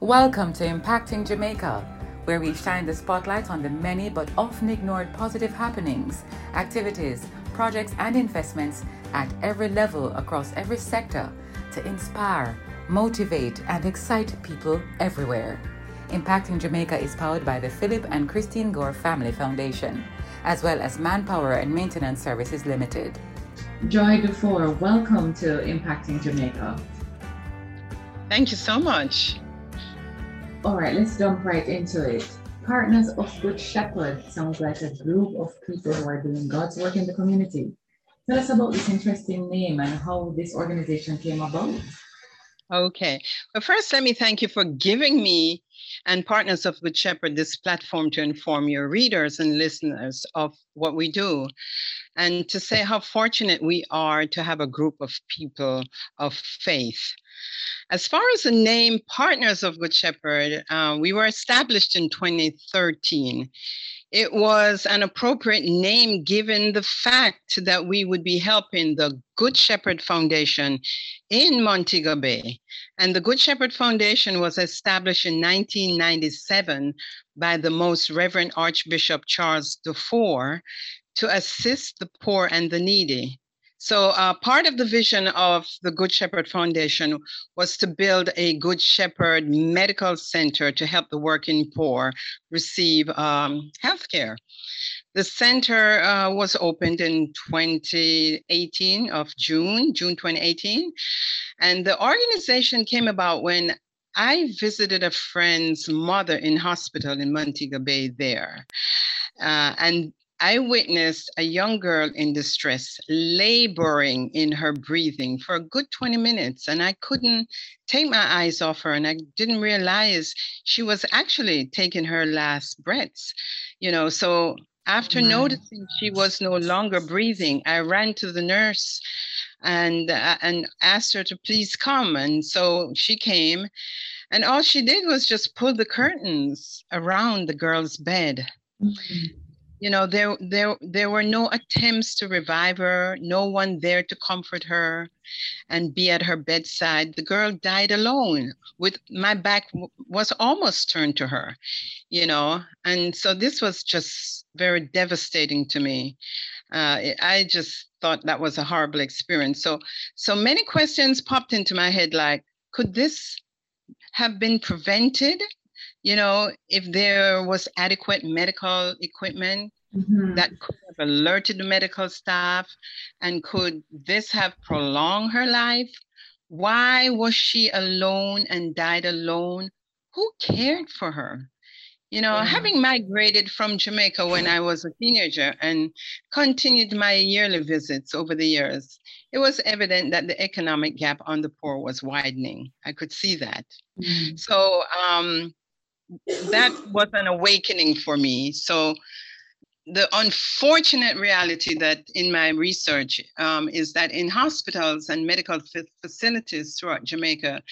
Welcome to Impacting Jamaica, where we shine the spotlight on the many but often ignored positive happenings, activities, projects, and investments at every level across every sector to inspire, motivate, and excite people everywhere. Impacting Jamaica is powered by the Philip and Christine Gore Family Foundation, as well as Manpower and Maintenance Services Limited. Joy Dufour, welcome to Impacting Jamaica. Thank you so much. All right, let's jump right into it. Partners of Good Shepherd sounds like a group of people who are doing God's work in the community. Tell us about this interesting name and how this organization came about. Okay. Well, first, let me thank you for giving me and Partners of Good Shepherd this platform to inform your readers and listeners of what we do and to say how fortunate we are to have a group of people of faith. As far as the name Partners of Good Shepherd, uh, we were established in 2013. It was an appropriate name given the fact that we would be helping the Good Shepherd Foundation in Montego Bay. And the Good Shepherd Foundation was established in 1997 by the Most Reverend Archbishop Charles Dufour to assist the poor and the needy. So, uh, part of the vision of the Good Shepherd Foundation was to build a Good Shepherd medical center to help the working poor receive um, health care. The center uh, was opened in 2018 of June, June 2018. And the organization came about when I visited a friend's mother in hospital in Montego Bay there. Uh, and I witnessed a young girl in distress laboring in her breathing for a good 20 minutes, and I couldn't take my eyes off her, and I didn't realize she was actually taking her last breaths. You know, so after noticing she was no longer breathing, I ran to the nurse and uh, and asked her to please come, and so she came, and all she did was just pull the curtains around the girl's bed. Mm-hmm you know there there there were no attempts to revive her no one there to comfort her and be at her bedside. The girl died alone with my back was almost turned to her you know and so this was just very devastating to me. Uh, i just thought that was a horrible experience. So so many questions popped into my head like could this have been prevented you know, if there was adequate medical equipment mm-hmm. that could have alerted the medical staff, and could this have prolonged her life? Why was she alone and died alone? Who cared for her? You know, yeah. having migrated from Jamaica when I was a teenager and continued my yearly visits over the years, it was evident that the economic gap on the poor was widening. I could see that. Mm-hmm. So um, that was an awakening for me. So the unfortunate reality that in my research um, is that in hospitals and medical f- facilities throughout Jamaica,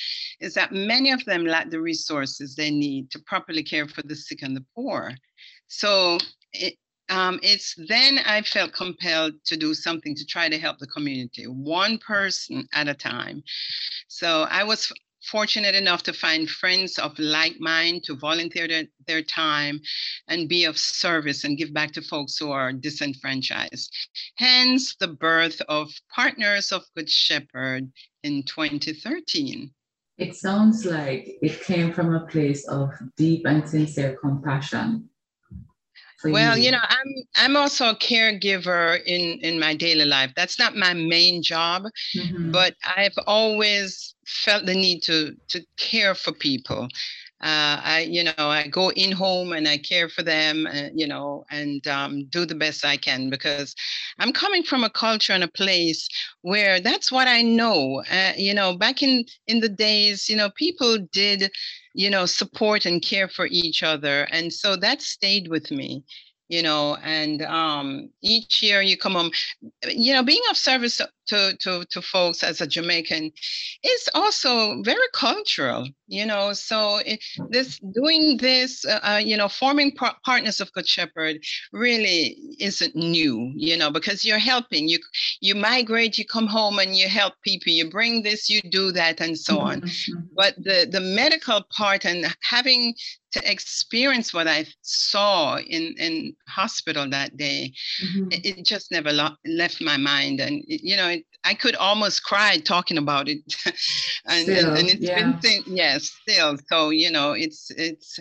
is that many of them lack the resources they need to properly care for the sick and the poor. So it, um, it's then I felt compelled to do something to try to help the community, one person at a time. So I was fortunate enough to find friends of like mind to volunteer their, their time and be of service and give back to folks who are disenfranchised. Hence the birth of Partners of Good Shepherd in 2013. It sounds like it came from a place of deep and sincere compassion well you. you know i'm i'm also a caregiver in in my daily life that's not my main job mm-hmm. but i've always felt the need to to care for people uh, I, you know, I go in home and I care for them, uh, you know, and um, do the best I can because I'm coming from a culture and a place where that's what I know. Uh, you know, back in in the days, you know, people did, you know, support and care for each other, and so that stayed with me you know and um, each year you come home. You know being of service to, to, to folks as a Jamaican is also very cultural, you know. So it, this doing this, uh, uh you know, forming par- partners of Good Shepherd really isn't new, you know, because you're helping. You you migrate, you come home and you help people. You bring this, you do that, and so on. Mm-hmm. But the the medical part and having to experience what I saw in in hospital that day, mm-hmm. it, it, just never lo- left my mind, and it, you know, I could almost cry talking about it, and, still, and, and it's yeah. been yes, still. So you know, it's it's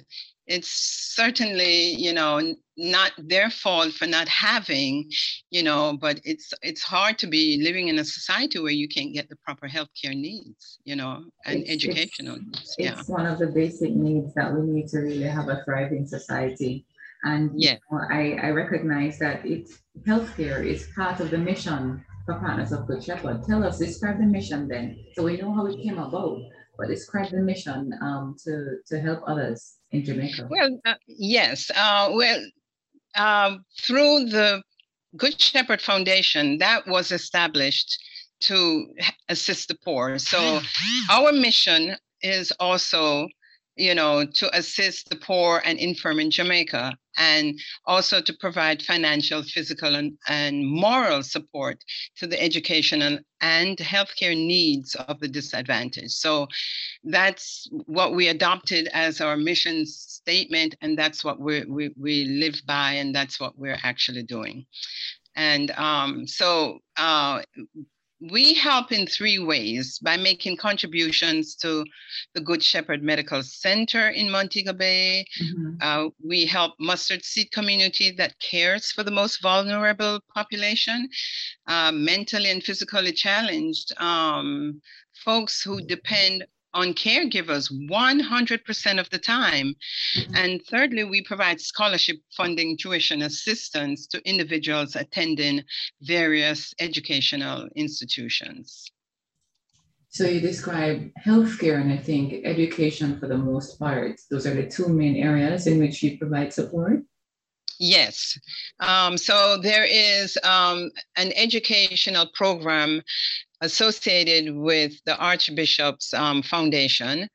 it's certainly you know not their fault for not having you know but it's it's hard to be living in a society where you can't get the proper healthcare needs you know and it's, educational it's, needs yeah it's one of the basic needs that we need to really have a thriving society and yeah you know, I, I recognize that it's healthcare is part of the mission partners of good shepherd tell us describe the mission then so we know how it came about but describe the mission um, to, to help others in Jamaica. Well, uh, yes. Uh, well, uh, through the Good Shepherd Foundation, that was established to assist the poor. So our mission is also you know, to assist the poor and infirm in Jamaica, and also to provide financial, physical, and, and moral support to the educational and healthcare needs of the disadvantaged. So that's what we adopted as our mission statement, and that's what we we, we live by, and that's what we're actually doing. And um, so uh, we help in three ways by making contributions to the Good Shepherd Medical Center in Montego Bay. Mm-hmm. Uh, we help mustard seed community that cares for the most vulnerable population, uh, mentally and physically challenged um, folks who depend on caregivers 100% of the time. Mm-hmm. And thirdly, we provide scholarship funding tuition assistance to individuals attending various educational institutions. So you describe healthcare and I think education for the most part. Those are the two main areas in which you provide support. Yes. Um, so there is um, an educational program associated with the Archbishop's um, foundation,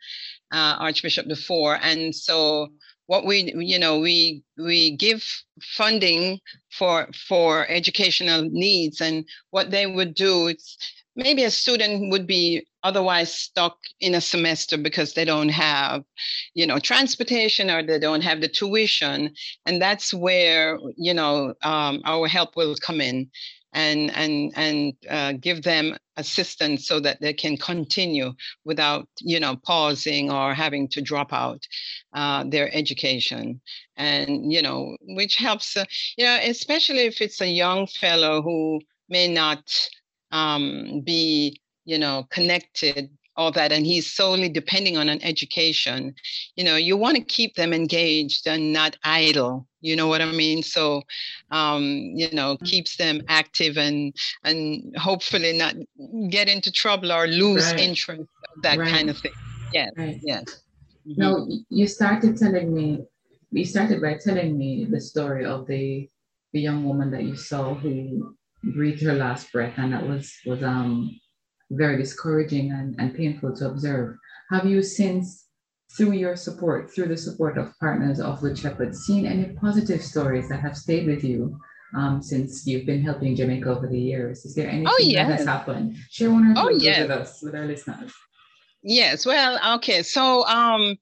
uh, Archbishop Dufour. And so what we, you know, we we give funding for for educational needs. And what they would do, it's maybe a student would be otherwise stuck in a semester because they don't have you know transportation or they don't have the tuition. And that's where you know um, our help will come in and and and uh, give them assistance so that they can continue without you know pausing or having to drop out uh, their education. And you know which helps uh, you know especially if it's a young fellow who may not um, be you know connected all that and he's solely depending on an education you know you want to keep them engaged and not idle you know what i mean so um, you know keeps them active and and hopefully not get into trouble or lose right. interest that right. kind of thing yeah right. yes mm-hmm. no you started telling me you started by telling me the story of the the young woman that you saw who breathed her last breath and that was was um very discouraging and, and painful to observe. Have you since, through your support, through the support of partners of Good Shepherd, seen any positive stories that have stayed with you um, since you've been helping Jamaica over the years? Is there anything oh, yes. that has happened? Share one or two oh, yes. with us, with our listeners. Yes, well, okay. So um,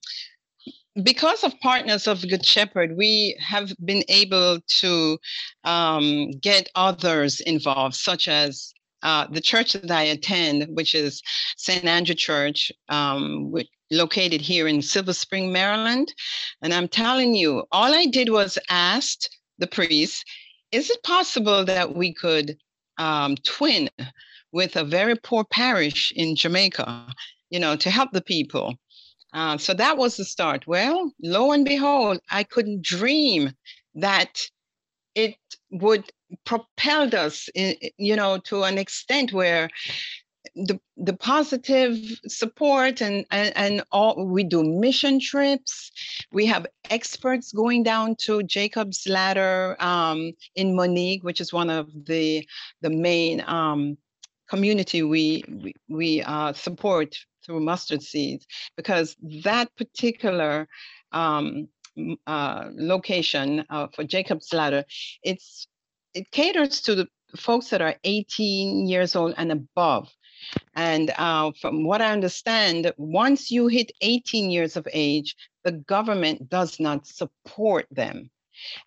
because of partners of Good Shepherd, we have been able to um, get others involved, such as uh, the church that I attend, which is St. Andrew Church, um, which, located here in Silver Spring, Maryland. And I'm telling you, all I did was asked the priest, is it possible that we could um, twin with a very poor parish in Jamaica, you know, to help the people? Uh, so that was the start. Well, lo and behold, I couldn't dream that it would propelled us, you know, to an extent where the the positive support and, and and all we do mission trips. We have experts going down to jacob's ladder um, in Moneague which is one of the the main um, community we we, we uh, support through mustard seeds because that particular um, uh, location uh, for Jacob's Ladder, it's it caters to the folks that are 18 years old and above. And uh, from what I understand, once you hit 18 years of age, the government does not support them.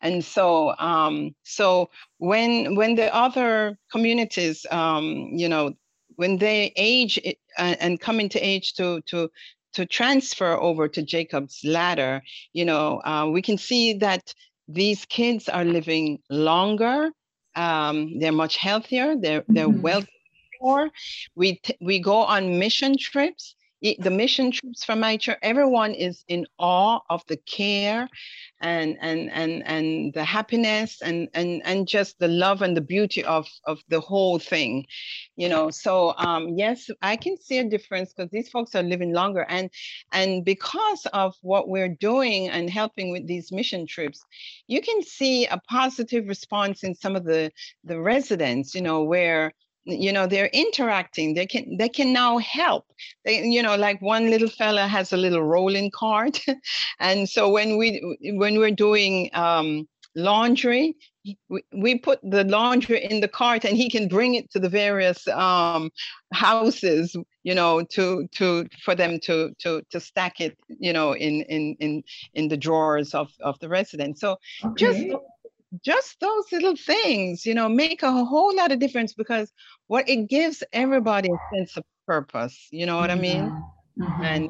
And so, um, so when when the other communities, um, you know, when they age uh, and come into age to to to transfer over to Jacob's ladder, you know, uh, we can see that these kids are living longer. Um, they're much healthier. They're they're mm-hmm. well. We t- we go on mission trips the mission troops from church, everyone is in awe of the care and and and and the happiness and and and just the love and the beauty of of the whole thing, you know. So um, yes, I can see a difference because these folks are living longer, and and because of what we're doing and helping with these mission trips, you can see a positive response in some of the the residents, you know, where you know they're interacting. They can they can now help. They you know like one little fella has a little rolling cart. And so when we when we're doing um, laundry we, put the laundry in the cart and he can bring it to the various um, houses you know to to for them to to to stack it you know in in in in the drawers of of the residents so okay. just just those little things, you know, make a whole lot of difference because what it gives everybody a sense of purpose. You know what. I mean? Mm-hmm. mm-hmm. And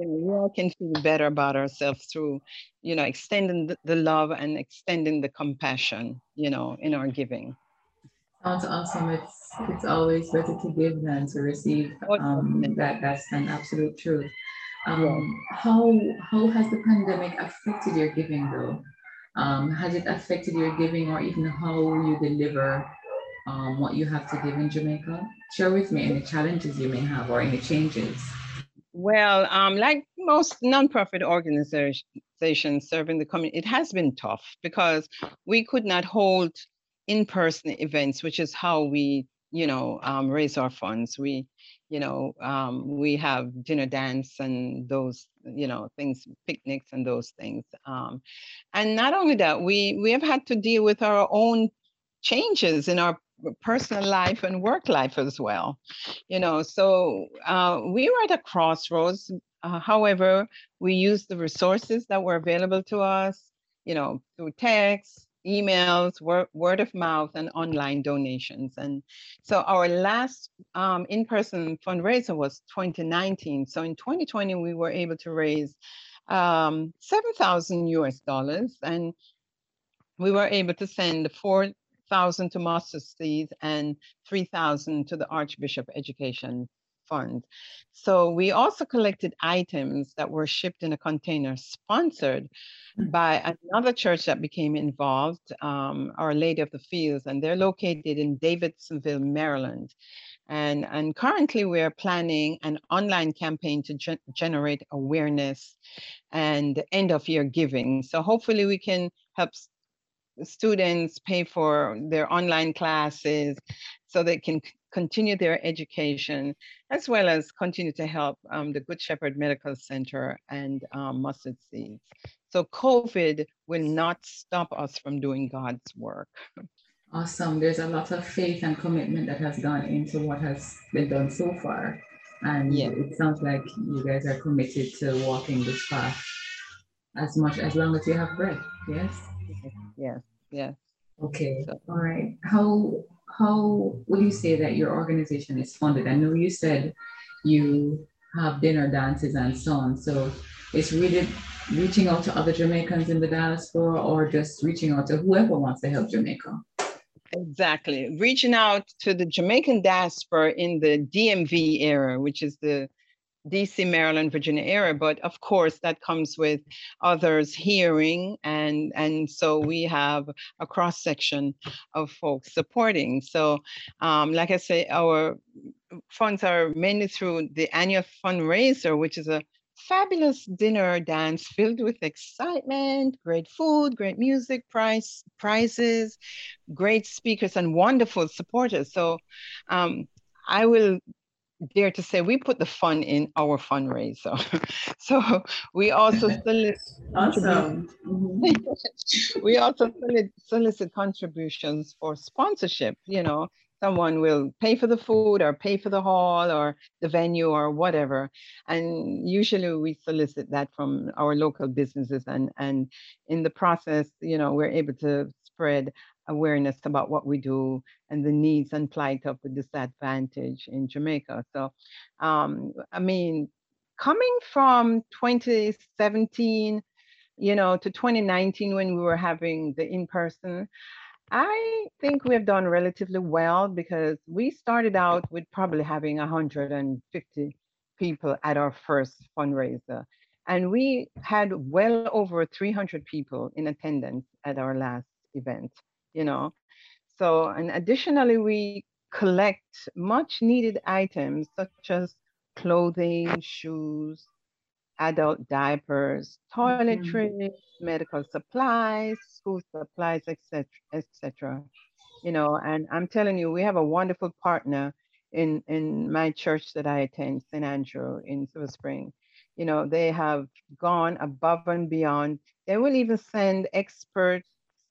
you know, we all can feel better about ourselves through, you know, extending the, the love and extending the compassion, you know, in our giving. Sounds awesome. It's it's always better to give than to receive. Um, that that's an absolute truth. Um, how how has the pandemic affected your giving though? Um, has it affected your giving or even how you deliver um, what you have to give in Jamaica? Share with me any challenges you may have or any changes. Well, um, like most nonprofit organizations serving the community, it has been tough because we could not hold in-person events, which is how we, you know, um, raise our funds. We you know, um, we have dinner dance and those, you know, things, picnics and those things. Um, and not only that, we we have had to deal with our own changes in our personal life and work life as well. You know, so uh, we were at a crossroads. Uh, however, we used the resources that were available to us, you know, through text, emails, word, word of mouth, and online donations. And so our last um, in-person fundraiser was 2019. So in 2020, we were able to raise um, 7,000 US dollars, and we were able to send 4,000 to Mustard Seeds and 3,000 to the Archbishop Education Fund. So we also collected items that were shipped in a container sponsored mm. by another church that became involved, um, Our Lady of the Fields, and they're located in Davidsonville, Maryland. And, and currently we are planning an online campaign to ge- generate awareness and end of year giving. So hopefully we can help students pay for their online classes so they can continue their education, as well as continue to help um, the Good Shepherd Medical Center and um, Mustard Seeds. So COVID will not stop us from doing God's work. Awesome. There's a lot of faith and commitment that has gone into what has been done so far. And yeah. it sounds like you guys are committed to walking this path as much as long as you have breath. Yes? Yes, yes. Okay. So. All right. How how would you say that your organization is funded? I know you said you have dinner dances and so on. So it's really reaching out to other Jamaicans in the diaspora or just reaching out to whoever wants to help Jamaica? Exactly. Reaching out to the Jamaican diaspora in the DMV area, which is the DC, Maryland, Virginia area, but of course that comes with others hearing, and and so we have a cross section of folks supporting. So, um, like I say, our funds are mainly through the annual fundraiser, which is a fabulous dinner dance filled with excitement, great food, great music, prize, prizes, great speakers, and wonderful supporters. So um, I will dare to say we put the fun in our fundraiser. so we also solicit awesome. We also solicit contributions for sponsorship. You know, someone will pay for the food or pay for the hall or the venue or whatever. And usually we solicit that from our local businesses and and in the process, you know, we're able to spread awareness about what we do and the needs and plight of the disadvantaged in Jamaica. So, um, I mean, coming from 2017, you know, to 2019 when we were having the in-person, I think we've done relatively well because we started out with probably having 150 people at our first fundraiser. And we had well over 300 people in attendance at our last event you know. So, and additionally, we collect much needed items such as clothing, shoes, adult diapers, toiletries, mm-hmm. medical supplies, school supplies, etc., etc. You know, and I'm telling you, we have a wonderful partner in in my church that I attend, St. Andrew in Silver Spring. You know, they have gone above and beyond. They will even send experts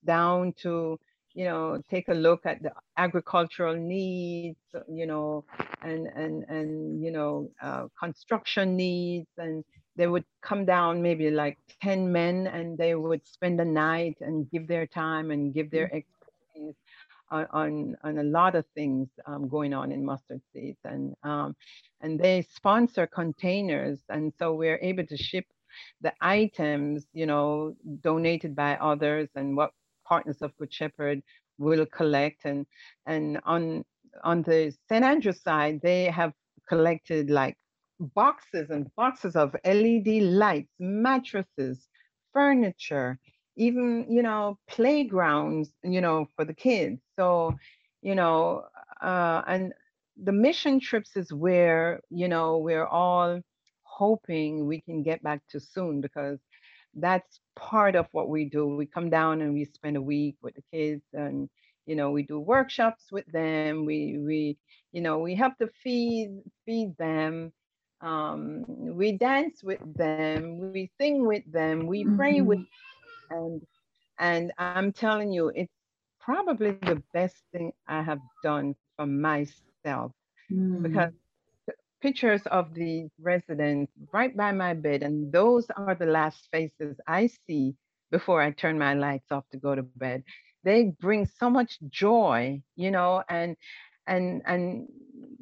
down to you know, take a look at the agricultural needs, you know, and and and you know, uh, construction needs, and they would come down maybe like ten men, and they would spend the night and give their time and give their mm. expertise on on, on a lot of things um, going on in mustard seeds, and um, and they sponsor containers, and so we're able to ship the items, you know, donated by others and what partners of Good Shepherd will collect. And, and on, on the St. Andrew side, they have collected like boxes and boxes of LED lights, mattresses, furniture, even, you know, playgrounds, you know, for the kids. So, you know, uh, and the mission trips is where, you know, we're all hoping we can get back to soon because that's part of what we do. We come down and we spend a week with the kids and you know we do workshops with them we we you know we help to feed feed them um, we dance with them we sing with them we pray mm-hmm. with and and i'm telling you it's probably the best thing i have done for myself mm. because pictures of the residents right by my bed, and those are the last faces I see before I turn my lights off to go to bed. They bring so much joy, you know, and and and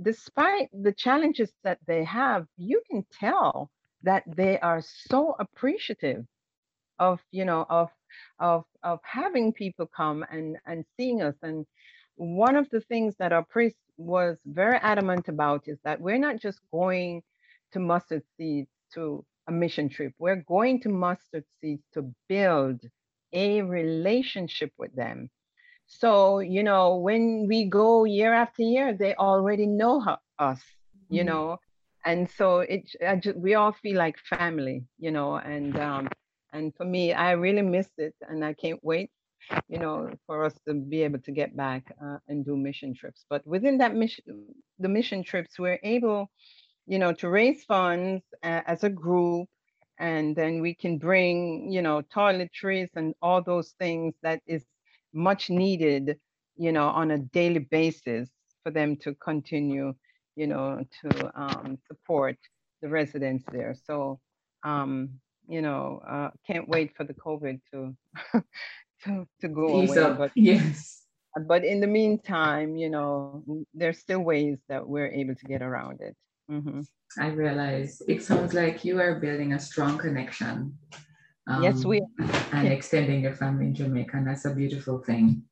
despite the challenges that they have, you can tell that they are so appreciative of, you know, of of of having people come and and seeing us and one of the things that our priest was very adamant about is that we're not just going to mustard seeds to a mission trip. We're going to mustard seeds to build a relationship with them. So, you know, when we go year after year, they already know us, you mm-hmm. know, and so it, just, we all feel like family, you know, and um, and for me, I really missed it, and I can't wait you know, for us to be able to get back uh, and do mission trips. But within that mission, the mission trips, we're able, you know, to raise funds uh, as a group, and then we can bring, you know, toiletries and all those things that is much needed, you know, on a daily basis for them to continue, you know, to um, support the residents there. So, um, you know, uh, can't wait for the COVID to to, to go Ease away. Up. But yes. But in the meantime, you know, there's still ways that we're able to get around it. Mm-hmm. I realize it sounds like you are building a strong connection. Um, yes, we are. and extending your family in Jamaica, and that's a beautiful thing.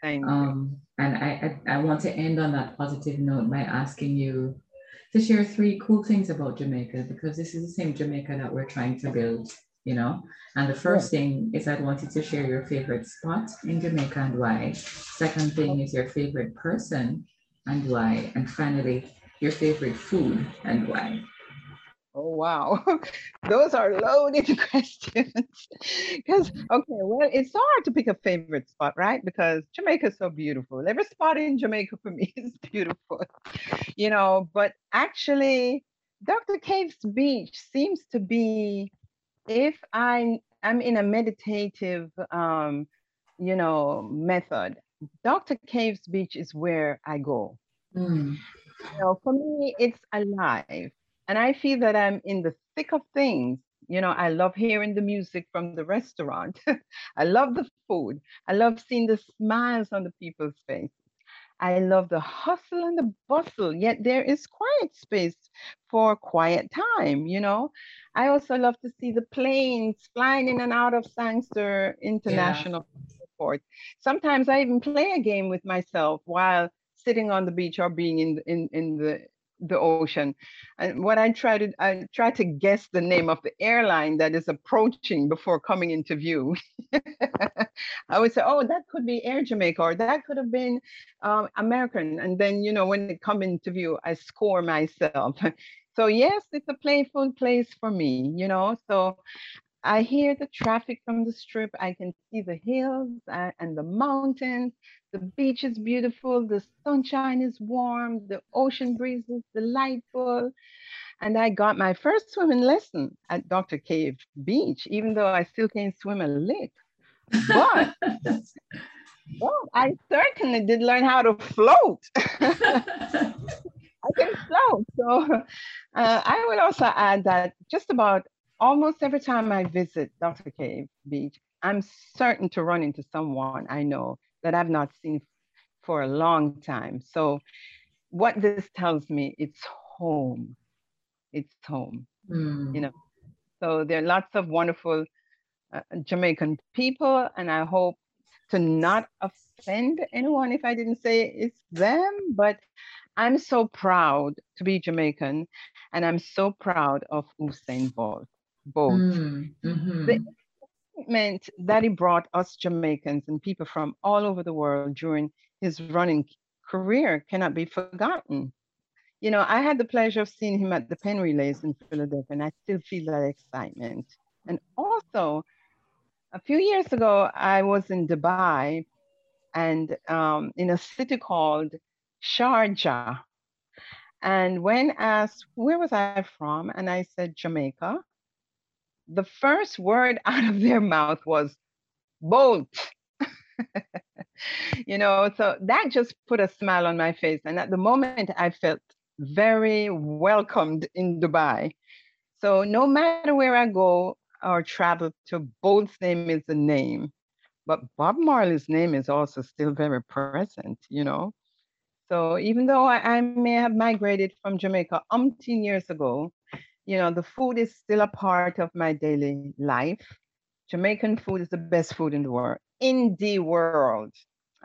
Thank um, you. And I, I, I want to end on that positive note by asking you to share three cool things about Jamaica because this is the same Jamaica that we're trying to build you know. And the first yeah. thing is I wanted to share your favorite spot in Jamaica and why. Second thing is your favorite person and why. And finally, your favorite food and why. Oh, wow. Those are loaded questions. Because, okay, well, it's so hard to pick a favorite spot, right? Because Jamaica is so beautiful. Every spot in Jamaica for me is beautiful, you know, but actually, Doctor's Cave Beach seems to be, if I, I'm in a meditative, um, you know, method, Doctor's Cave Beach is where I go. Mm. You know, for me, it's alive and I feel that I'm in the thick of things. You know, I love hearing the music from the restaurant. I love the food. I love seeing the smiles on the people's faces. I love the hustle and the bustle, yet there is quiet space for quiet time, you know. I also love to see the planes flying in and out of Sangster International yeah. Airport. Sometimes I even play a game with myself while sitting on the beach or being in in, in the the ocean. And what I try to I try to guess the name of the airline that is approaching before coming into view. I would say, oh, that could be Air Jamaica or that could have been um, American. And then you know when it come into view, I score myself. so yes, it's a playful place for me. You know, so I hear the traffic from the strip. I can see the hills uh, and the mountains. The beach is beautiful. The sunshine is warm. The ocean breeze is delightful. And I got my first swimming lesson at Dr. Cave Beach, even though I still can't swim a lick. But, well, I certainly did learn how to float. I can float. So uh, I would also add that just about almost every time I visit Dr. Cave Beach, I'm certain to run into someone I know that I've not seen for a long time. So, what this tells me, it's home. It's home. Mm. You know, so there are lots of wonderful uh, Jamaican people, and I hope to not offend anyone if I didn't say it's them, but I'm so proud to be Jamaican, and I'm so proud of Usain Bolt both. Mm, mm-hmm. The excitement that he brought us Jamaicans and people from all over the world during his running career cannot be forgotten. You know, I had the pleasure of seeing him at the Penn Relays in Philadelphia, and I still feel that excitement. And also, a few years ago, I was in Dubai and um, in a city called Sharjah. And when asked, where was I from? And I said, Jamaica the first word out of their mouth was bolt. you know, so that just put a smile on my face. And at the moment, I felt very welcomed in Dubai. So no matter where I go or travel to, Bolt's name is the name. But Bob Marley's name is also still very present, you know. So even though I, I may have migrated from Jamaica umpteen years ago, you know, the food is still a part of my daily life. Jamaican food is the best food in the world. In the world.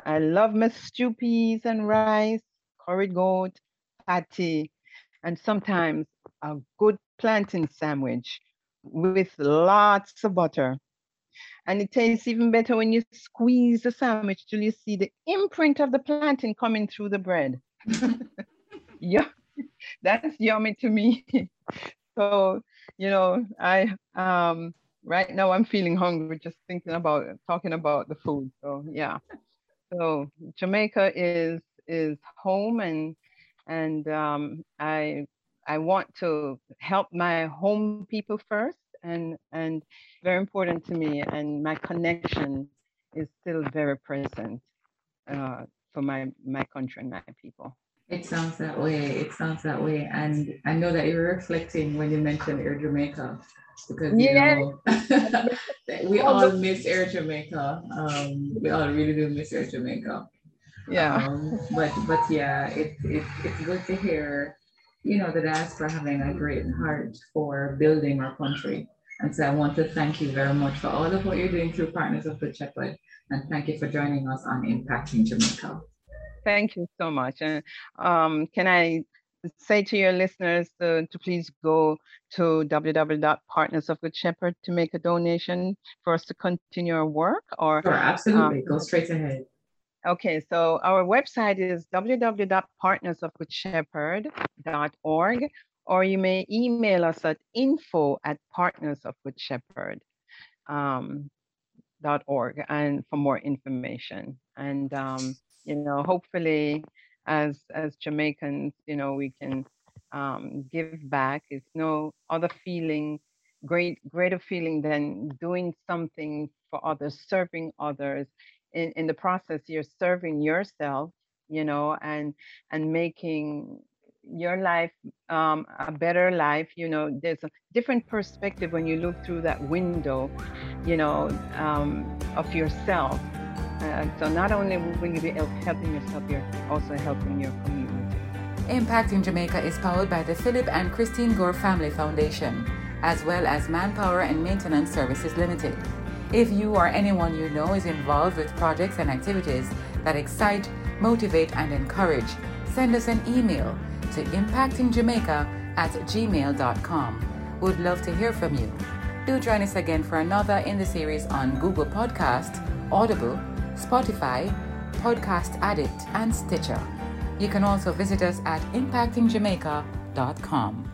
I love my stew peas and rice, curried goat, patty, and sometimes a good plantain sandwich with lots of butter. And it tastes even better when you squeeze the sandwich till you see the imprint of the plantain coming through the bread. yeah, that's yummy to me. So, you know, I um right now I'm feeling hungry just thinking about talking about the food. So yeah. So Jamaica is is home and and um, I I want to help my home people first and and very important to me and my connection is still very present uh, for my my country and my people. It sounds that way. It sounds that way. And I know that you're reflecting when you mentioned Air Jamaica because you yeah. know we all miss Air Jamaica. Um, we all really do miss Air Jamaica. Yeah. Um, but but yeah, it, it it's good to hear, you know, the diaspora having a great heart for building our country. And so I want to thank you very much for all of what you're doing through Partners of Good Shepherd. And thank you for joining us on Impacting Jamaica. Thank you so much. And um, can I say to your listeners to, to please go to www.partners of good shepherd to make a donation for us to continue our work or sure, absolutely um, go straight ahead okay so our website is www.partnersofgoodshepherd.org or you may email us at info at partners of Good Shepherd. Um, org and for more information and um, you know hopefully as as jamaicans you know we can um, give back. It's no other feeling great greater feeling than doing something for others serving others. In, in the process you're serving yourself you know and and making your life um, a better life. You know there's a different perspective when you look through that window you know um, of yourself uh, so not only will you be helping yourself you're also helping your community impacting jamaica is powered by the philip and christine gore family foundation as well as manpower and maintenance services limited if you or anyone you know is involved with projects and activities that excite motivate and encourage send us an email to impactingjamaica at gmail.com. Would love to hear from you. Do join us again for another in the series on Google Podcast, Audible, Spotify, Podcast Addict, and Stitcher. You can also visit us at impactingjamaica.com.